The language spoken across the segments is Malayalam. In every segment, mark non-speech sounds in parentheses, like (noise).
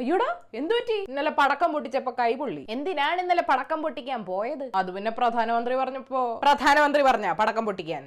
അയ്യോടാ എന്തു പറ്റി? ഇന്നലെ പടക്കം പൊട്ടിച്ചപ്പോ കൈ പൊള്ളി. എന്തിനാണ് ഇന്നലെ പടക്കം പൊട്ടിക്കാൻ പോയത്? അത് പിന്നെ പ്രധാനമന്ത്രി പറഞ്ഞപ്പോ പ്രധാനമന്ത്രി പറഞ്ഞ പടക്കം പൊട്ടിക്കാൻ.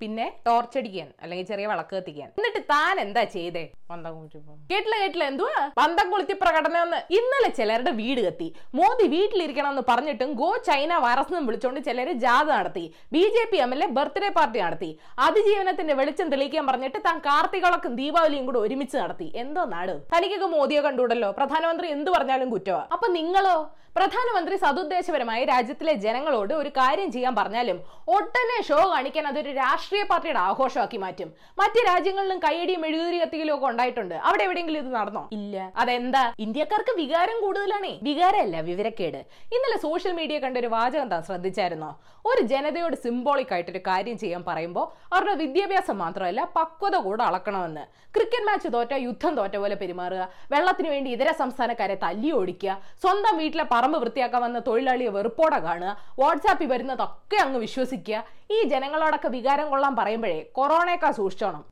പിന്നെ ടോർച്ചടിക്കാൻ അല്ലെങ്കിൽ ചെറിയ വിളക്ക് കത്തിക്കാൻ. എന്നിട്ട് താൻ എന്താ ചെയ്തേ? കേട്ടില്ല കേട്ടില്ല. എന്തുവാ? പന്തം കൊളുത്തി പ്രകടനം ഇന്നലെ ചിലരുടെ വീട് കത്തി. മോദി വീട്ടിലിരിക്കണം എന്ന് പറഞ്ഞിട്ടും ഗോ ചൈന വൈറസ് എന്നും വിളിച്ചുകൊണ്ട് ചിലര് ജാഥ നടത്തി. B J P M L A birthday party നടത്തി. അതിജീവനത്തിന്റെ വെളിച്ചം തെളിയിക്കാൻ പറഞ്ഞിട്ട് താൻ കാർത്തികളക്കും ദീപാവലിയും കൂടെ ഒരുമിച്ച് നടത്തി. എന്തോ നാട്. തനിക്കൊക്കെ മോദിയെ കണ്ടുകൂടല്ലോ. പ്രധാനമന്ത്രി എന്ത് പറഞ്ഞാലും കുറ്റവാ. അപ്പൊ നിങ്ങളോ? പ്രധാനമന്ത്രി സതുദ്ദേശപരമായി രാജ്യത്തിലെ ജനങ്ങളോട് ഒരു കാര്യം ചെയ്യാൻ പറഞ്ഞാലും ഒട്ടനെ ഷോ കാണിക്കാൻ അതൊരു രാഷ്ട്രീയ പാർട്ടിയുടെ ആഘോഷമാക്കി മാറ്റും. മറ്റു രാജ്യങ്ങളിലും കൈയടിയും മെഴുകുതിരി കത്തിയിലും ഒക്കെ ഉണ്ടായിട്ടുണ്ട്. അവിടെ എവിടെയെങ്കിലും ഇത് നടന്നോ? ഇല്ല. അതെന്താ? ഇന്ത്യക്കാർക്ക് വികാരം കൂടുതലാണേ. വികാരമല്ല വിവരക്കേട്. ഇന്നലെ സോഷ്യൽ മീഡിയ കണ്ട ഒരു വാചകം താൻ ശ്രദ്ധിച്ചായിരുന്നോ? ഒരു ജനതയോട് സിംബോളിക് ആയിട്ട് ഒരു കാര്യം ചെയ്യാൻ പറയുമ്പോൾ അവരുടെ വിദ്യാഭ്യാസം മാത്രമല്ല പക്വത കൂടെ അളക്കണമെന്ന്. ക്രിക്കറ്റ് മാച്ച് തോറ്റ യുദ്ധം തോറ്റ പോലെ പെരുമാറുക വെള്ളത്തിന് വേണ്ടി ഇതര സംസ്ഥാനക്കാരെ തല്ലി ഓടിക്കുക സ്വന്തം വീട്ടിലെ പറമ്പ് വൃത്തിയാക്കാൻ വന്ന തൊഴിലാളിയെ വെറുപ്പോടെ കാണുക വാട്സാപ്പിൽ വരുന്നതൊക്കെ അങ്ങ് വിശ്വസിക്കുക. ഈ ജനങ്ങളോടൊക്കെ വികാരം കൊള്ളാൻ പറയുമ്പോഴേ കൊറോണയൊക്കെ സൂക്ഷിച്ചോണം.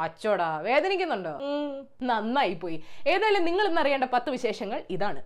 അച്ചോടാ വേദനിക്കുന്നുണ്ടോ ഉം, നന്നായി പോയി ഏതായാലും നിങ്ങൾ ഇന്ന് അറിയേണ്ട പത്ത് വിശേഷങ്ങൾ ഇതാണ്.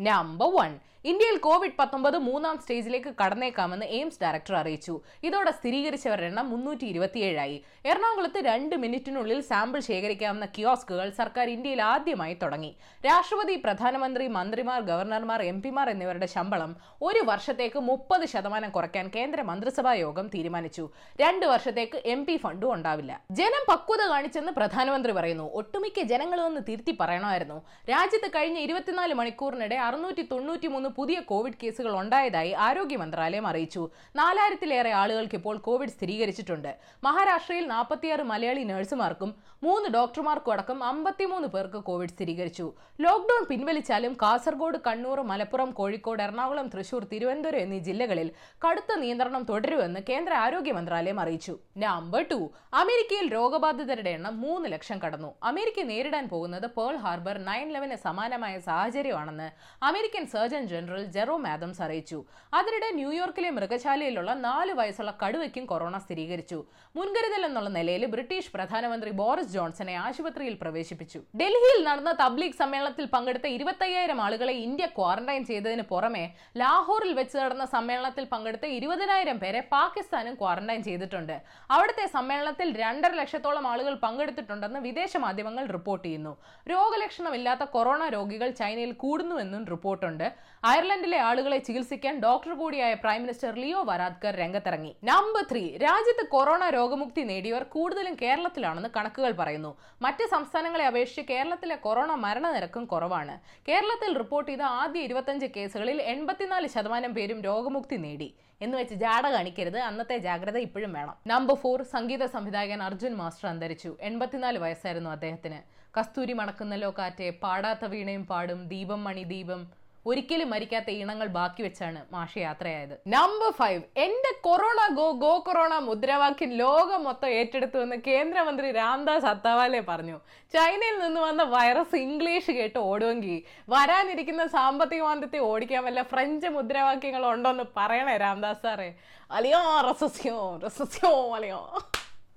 നമ്പർ വൺ ഇന്ത്യയിൽ കോവിഡ് പത്തൊമ്പത് മൂന്നാം സ്റ്റേജിലേക്ക് കടന്നേക്കാമെന്ന് എയിംസ് ഡയറക്ടർ അറിയിച്ചു. ഇതോടെ സ്ഥിരീകരിച്ചവരുടെ എണ്ണം മുന്നൂറ്റി ഇരുപത്തിയേഴായി എറണാകുളത്ത് രണ്ട് മിനിറ്റിനുള്ളിൽ സാമ്പിൾ ശേഖരിക്കാവുന്ന കിയോസ്കുകൾ സർക്കാർ ഇന്ത്യയിൽ ആദ്യമായി തുടങ്ങി. രാഷ്ട്രപതി പ്രധാനമന്ത്രി മന്ത്രിമാർ ഗവർണർമാർ എം പിമാർ എന്നിവരുടെ ശമ്പളം ഒരു വർഷത്തേക്ക് മുപ്പത് ശതമാനം കുറയ്ക്കാൻ കേന്ദ്ര മന്ത്രിസഭാ യോഗം തീരുമാനിച്ചു. രണ്ട് വർഷത്തേക്ക് എം പി ഫണ്ടും ഉണ്ടാവില്ല. ജനം പക്വത കാണിച്ചെന്ന് പ്രധാനമന്ത്രി പറയുന്നു. ഒട്ടുമിക്ക ജനങ്ങളും ഒന്ന് തിരുത്തി പറയണമായിരുന്നു. രാജ്യത്ത് കഴിഞ്ഞ ഇരുപത്തിനാല് മണിക്കൂറിനിടെ അറുന്നൂറ്റി തൊണ്ണൂറ്റി മൂന്ന് പുതിയ കോവിഡ് കേസുകൾ ഉണ്ടായതായി ആരോഗ്യ മന്ത്രാലയം അറിയിച്ചു. നാലായിരത്തിലേറെ ആളുകൾക്ക് ഇപ്പോൾ കോവിഡ് സ്ഥിരീകരിച്ചിട്ടുണ്ട്. മഹാരാഷ്ട്രയിൽ നാൽപ്പത്തിയാറ് മലയാളി നഴ്സുമാർക്കും മൂന്ന് ഡോക്ടർമാർക്കും അടക്കം അമ്പത്തിമൂന്ന് പേർക്ക് കോവിഡ് സ്ഥിരീകരിച്ചു. ലോക്ഡൌൺ പിൻവലിച്ചാലും കാസർഗോഡ് കണ്ണൂർ മലപ്പുറം കോഴിക്കോട് എറണാകുളം തൃശൂർ തിരുവനന്തപുരം എന്നീ ജില്ലകളിൽ കടുത്ത നിയന്ത്രണം തുടരുമെന്ന് കേന്ദ്ര ആരോഗ്യ മന്ത്രാലയം അറിയിച്ചു. നമ്പർ ടു അമേരിക്കയിൽ രോഗബാധിതരുടെ എണ്ണം മൂന്ന് ലക്ഷം കടന്നു. അമേരിക്ക നേരിടാൻ പോകുന്നത് പേൾ ഹാർബർ നയൻ ലെവന് സമാനമായ സാഹചര്യമാണെന്ന് American surgeon general Jerome Adams അറിയിച്ചു. അതിനിടെ ന്യൂയോർക്കിലെ മൃഗശാലയിലുള്ള നാല് വയസ്സുള്ള കടുവയ്ക്കും കൊറോണ സ്ഥിരീകരിച്ചു. മുൻകരുതൽ എന്നുള്ള നിലയിൽ ബ്രിട്ടീഷ് പ്രധാനമന്ത്രി ബോറിസ് ജോൺസനെ ആശുപത്രിയിൽ പ്രവേശിപ്പിച്ചു. ഡൽഹിയിൽ നടന്ന തബ്ലീഗ് സമ്മേളനത്തിൽ പങ്കെടുത്ത ഇരുപത്തയ്യായിരം ആളുകളെ ഇന്ത്യ ക്വാറന്റൈൻ ചെയ്തതിന് പുറമെ ലാഹോറിൽ വെച്ച് നടന്ന സമ്മേളനത്തിൽ പങ്കെടുത്ത ഇരുപതിനായിരം പേരെ പാകിസ്ഥാനും ക്വാറന്റൈൻ ചെയ്തിട്ടുണ്ട്. അവിടുത്തെ സമ്മേളനത്തിൽ രണ്ടര ലക്ഷത്തോളം ആളുകൾ പങ്കെടുത്തിട്ടുണ്ടെന്ന് വിദേശ മാധ്യമങ്ങൾ റിപ്പോർട്ട് ചെയ്യുന്നു. രോഗലക്ഷണമില്ലാത്ത കൊറോണ രോഗികൾ ചൈനയിൽ കൂടുന്നുവെന്നും റിപ്പോർട്ടുണ്ട്. അയർലൻഡിലെ ആളുകളെ ചികിത്സിക്കാൻ ഡോക്ടർ കൂടിയായ പ്രൈം മിനിസ്റ്റർ ലിയോ വരാദ്കർ രംഗത്തിറങ്ങി. നമ്പർ ത്രീ രാജ്യത്ത് കൊറോണ രോഗമുക്തി നേടിയവർ കൂടുതലും കേരളത്തിലാണെന്ന് കണക്കുകൾ പറയുന്നു. മറ്റ് സംസ്ഥാനങ്ങളെ അപേക്ഷിച്ച് കേരളത്തിലെ കൊറോണ മരണനിരക്കും കുറവാണ്. കേരളത്തിൽ റിപ്പോർട്ട് ചെയ്ത ആദ്യ ഇരുപത്തഞ്ച് കേസുകളിൽ എൺപത്തിനാല് ശതമാനം പേരും രോഗമുക്തി നേടി. എന്ന് വെച്ച് ജാട കാണിക്കരുത് അന്നത്തെ ജാഗ്രത ഇപ്പോഴും വേണം. നമ്പർ ഫോർ സംഗീത സംവിധായകൻ അർജുൻ മാസ്റ്റർ അന്തരിച്ചു. എൺപത്തിനാല് വയസ്സായിരുന്നു അദ്ദേഹത്തിന്. കസ്തൂരി മണക്കുന്നല്ലോ കാറ്റെ പാടാത്ത വീണയും പാടും ദീപം മണി ദീപം. ഒരിക്കലും മരിക്കാത്ത ഇണങ്ങൾ ബാക്കി വെച്ചാണ് മാഷ യാത്രയായത്. നമ്പർ ഫൈവ് എന്റെ കൊറോണ ഗോ ഗോ കൊറോണ മുദ്രാവാക്യം ലോകം മൊത്തം ഏറ്റെടുത്തു എന്ന് കേന്ദ്രമന്ത്രി രാംദാസ് അത്തവാലെ പറഞ്ഞു. ചൈനയിൽ നിന്ന് വന്ന വൈറസ് ഇംഗ്ലീഷ് കേട്ട് ഓടുമെങ്കിൽ വരാനിരിക്കുന്ന സാമ്പത്തിക മാന്ദ്യത്തെ ഓടിക്കാൻ വല്ല ഫ്രഞ്ച് മുദ്രാവാക്യങ്ങൾ ഉണ്ടോന്ന് പറയണേ രാംദാസ് സാറേ. അലിയോ റസസ്യോ റസസ്യോ അലിയോ.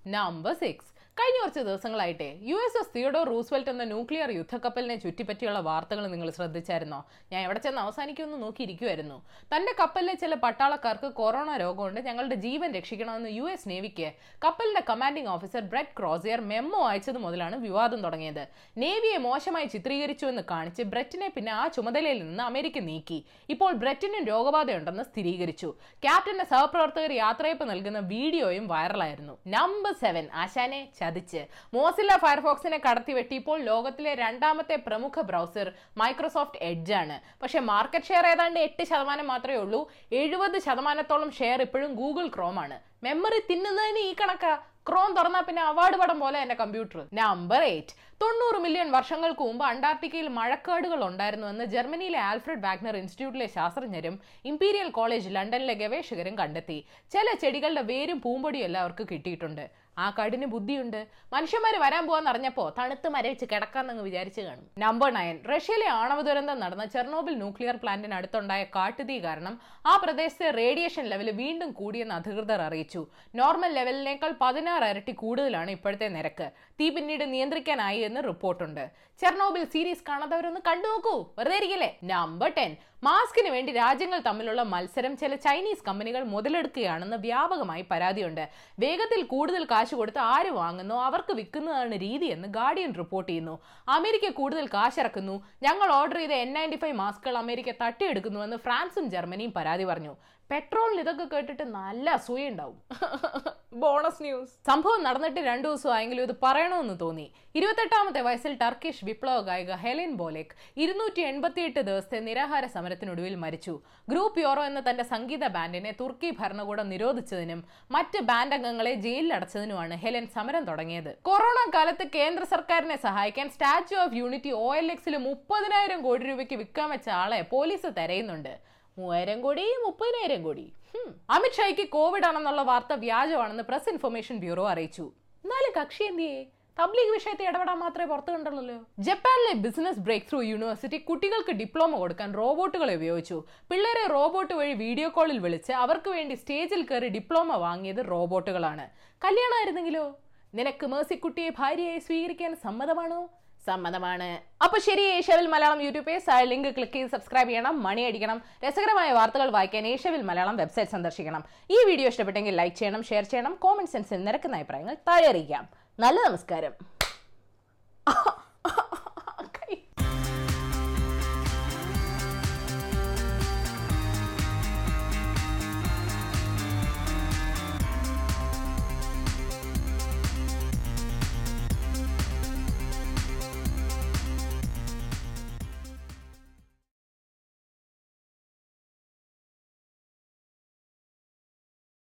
നമ്പർ സിക്സ് കഴിഞ്ഞ കുറച്ച് ദിവസങ്ങളായിട്ടെ U S S Theodore Roosevelt എന്ന ന്യൂക്ലിയർ യുദ്ധക്കപ്പലിനെ ചുറ്റിപ്പറ്റിയുള്ള വാർത്തകൾ നിങ്ങൾ ശ്രദ്ധിച്ചായിരുന്നോ? ഞാൻ എവിടെ ചെന്ന് അവസാനിക്കുമെന്ന് നോക്കിയിരിക്കുമായിരുന്നു തന്റെ കപ്പലിലെ ചില പട്ടാളക്കാർക്ക് കൊറോണ രോഗമുണ്ട്. ഞങ്ങളുടെ ജീവൻ രക്ഷിക്കണമെന്ന് യു എസ് നേവിക്ക് കപ്പലിന്റെ commanding officer Brett Crozier memo അയച്ചത് മുതലാണ് വിവാദം തുടങ്ങിയത്. നേവിയെ മോശമായി ചിത്രീകരിച്ചു എന്ന് കാണിച്ച് ബ്രെറ്റിനെ പിന്നെ ആ ചുമതലയിൽ നിന്ന് അമേരിക്ക നീക്കി. ഇപ്പോൾ ബ്രെറ്റിനും രോഗബാധയുണ്ടെന്ന് സ്ഥിരീകരിച്ചു. ക്യാപ്റ്റന്റെ സഹപ്രവർത്തകർ യാത്രയപ്പ് നൽകുന്ന വീഡിയോയും വൈറലായിരുന്നു. നമ്പർ സെവൻ ആശാനെ ചതിച്ച്. മോസില്ല ഫയർഫോക്സിനെ കടത്തിവെട്ടി ഇപ്പോൾ ലോകത്തിലെ രണ്ടാമത്തെ പ്രമുഖ ബ്രൗസർ മൈക്രോസോഫ്റ്റ് എഡ്ജ് ആണ്. പക്ഷേ മാർക്കറ്റ് ഷെയർ ഏതാണ്ട് എട്ട് ശതമാനം മാത്രമേ ഉള്ളൂ. എഴുപത് ശതമാനത്തോളം ഷെയർ ഇപ്പോഴും ഗൂഗിൾ ക്രോം ആണ്. മെമ്മറി തിന്നുന്നതിന് ഈ കണക്ക. ക്രോം തുറന്നാൽ പിന്നെ അവാർഡ് പടം പോലെ എന്റെ കമ്പ്യൂട്ടർ നമ്പർ എയ്റ്റ് തൊണ്ണൂറ് മില്യൺ വർഷങ്ങൾക്ക് മുമ്പ് അന്റാർട്ടിക്കയിൽ മഴക്കാടുകൾ ഉണ്ടായിരുന്നുവെന്ന് ജർമ്മനിയിലെ ആൽഫ്രഡ് വാഗ്നർ ഇൻസ്റ്റിറ്റ്യൂട്ടിലെ ശാസ്ത്രജ്ഞരും ഇംപീരിയൽ കോളേജ് ലണ്ടനിലെ ഗവേഷകരും കണ്ടെത്തി. ചില ചെടികളുടെ വേരും പൂമ്പൊടിയും എല്ലാവർക്കും കിട്ടിയിട്ടുണ്ട്. ആ കടിന് ബുദ്ധിയുണ്ട്. മനുഷ്യന്മാർ വരാൻ പോവാന്ന് അറിഞ്ഞപ്പോ തണുത്ത് മരവിച്ച് കിടക്കാന്നങ്ങ് വിചാരിച്ചു കാണും. നമ്പർ നയൻ റഷ്യയിലെ ആണവ ദുരന്തം നടന്ന ചെർണോബിൽ ന്യൂക്ലിയർ പ്ലാന്റിന് അടുത്തുണ്ടായ കാട്ടുതീ കാരണം ആ പ്രദേശത്തെ റേഡിയേഷൻ ലെവൽ വീണ്ടും കൂടിയെന്ന് അധികൃതർ അറിയിച്ചു. നോർമൽ ലെവലിനേക്കാൾ പതിനാറ് ഇരട്ടി കൂടുതലാണ് ഇപ്പോഴത്തെ നിരക്ക്. തീ പിന്നീട് നിയന്ത്രിക്കാനായി എന്ന് റിപ്പോർട്ടുണ്ട്. ചെർണോബിൽ സീരീസ് കാണാത്തവരൊന്ന് കണ്ടു നോക്കൂ വെറുതെ ഇരിക്കില്ലേ? നമ്പർ ടെൻ മാസ്കിന് വേണ്ടി രാജ്യങ്ങൾ തമ്മിലുള്ള മത്സരം ചില ചൈനീസ് കമ്പനികൾ മുതലെടുക്കുകയാണെന്ന് വ്യാപകമായി പരാതിയുണ്ട്. വേഗത്തിൽ കൂടുതൽ കാശ് കൊടുത്ത് ആര് വാങ്ങുന്നു അവർക്ക് വിൽക്കുന്നതാണ് രീതിയെന്ന് ഗാർഡിയൻ റിപ്പോർട്ട് ചെയ്യുന്നു. അമേരിക്ക കൂടുതൽ കാശിറക്കുന്നു ഞങ്ങൾ ഓർഡർ ചെയ്ത എൻ നയന്റി ഫൈവ് മാസ്കുകൾ അമേരിക്ക തട്ടിയെടുക്കുന്നുവെന്ന് ഫ്രാൻസും ജർമ്മനിയും പരാതി പറഞ്ഞു. പെട്രോളിന് ഇതൊക്കെ കേട്ടിട്ട് നല്ല അസൂയ ഉണ്ടാവും. (laughs) ബോണസ് ന്യൂസ് സംഭവം നടന്നിട്ട് രണ്ടു ദിവസമായെങ്കിലും ഇത് പറയണമെന്ന് തോന്നി. ഇരുപത്തെട്ടാമത്തെ വയസ്സിൽ ടർക്കിഷ് വിപ്ലവ ഗായിക ഹെലിൻ ബോലെക് ഇരുന്നൂറ്റി എൺപത്തിയെട്ട് ദിവസത്തെ നിരാഹാര സമരത്തിനൊടുവിൽ മരിച്ചു. ഗ്രൂപ്പ് യോറോ എന്ന തന്റെ സംഗീത ബാൻഡിനെ തുർക്കി ഭരണകൂടം നിരോധിച്ചതിനും മറ്റ് ബാൻഡ് അംഗങ്ങളെ ജയിലിൽ അടച്ചതിനുമാണ് ഹെലൻ സമരം തുടങ്ങിയത്. കൊറോണ കാലത്ത് കേന്ദ്ര സർക്കാരിനെ സഹായിക്കാൻ Statue of Unity O L എക്സിൽ മുപ്പതിനായിരം കോടി രൂപയ്ക്ക് വിൽക്കാൻ വെച്ച ആളെ പോലീസ് തെരയുന്നുണ്ട്. മൂവായിരം കോടി മുപ്പതിനായിരം കോടി. അമിത്ഷായ്ക്ക് കോവിഡ് ആണെന്നുള്ള വാർത്ത വ്യാജമാണെന്ന് പ്രസ് ഇൻഫർമേഷൻ ബ്യൂറോ അറിയിച്ചു. എന്നാലും കക്ഷി എന്തിയേ? തബ്ലീഗ് വിഷയത്തെ ഇടപെടാൻ മാത്രമേ പുറത്തു കണ്ടുള്ളൂ ജപ്പാനിലെ ബിസിനസ് ബ്രേക്ക് ത്രൂ യൂണിവേഴ്സിറ്റി കുട്ടികൾക്ക് ഡിപ്ലോമ കൊടുക്കാൻ റോബോട്ടുകളെ ഉപയോഗിച്ചു. പിള്ളേരെ റോബോട്ട് വഴി വീഡിയോ കോളിൽ വിളിച്ച് അവർക്ക് വേണ്ടി സ്റ്റേജിൽ കയറി ഡിപ്ലോമ വാങ്ങിയത് റോബോട്ടുകളാണ് കല്യാണമായിരുന്നെങ്കിലോ നിനക്ക് മേഴ്സിക്കുട്ടിയെ ഭാര്യയായി സ്വീകരിക്കാൻ സമ്മതമാണോ? സമ്മതമാണ്. അപ്പൊ ശരി ഏഷ്യവിൽ Malayalam YouTube page link click ചെയ്ത് സബ്സ്ക്രൈബ് ചെയ്യണം മണി അടിക്കണം രസകരമായ വാർത്തകൾ വായിക്കാൻ ഏഷ്യവിൽ മലയാളം വെബ്സൈറ്റ് സന്ദർശിക്കണം. ഈ വീഡിയോ ഇഷ്ടപ്പെട്ടെങ്കിൽ ലൈക്ക് ചെയ്യണം ഷെയർ ചെയ്യണം കോമന്റ് സെൻസിൽ നിരക്കുന്ന അഭിപ്രായങ്ങൾ താഴെ അറിയിക്കാം. നല്ല നമസ്കാരം.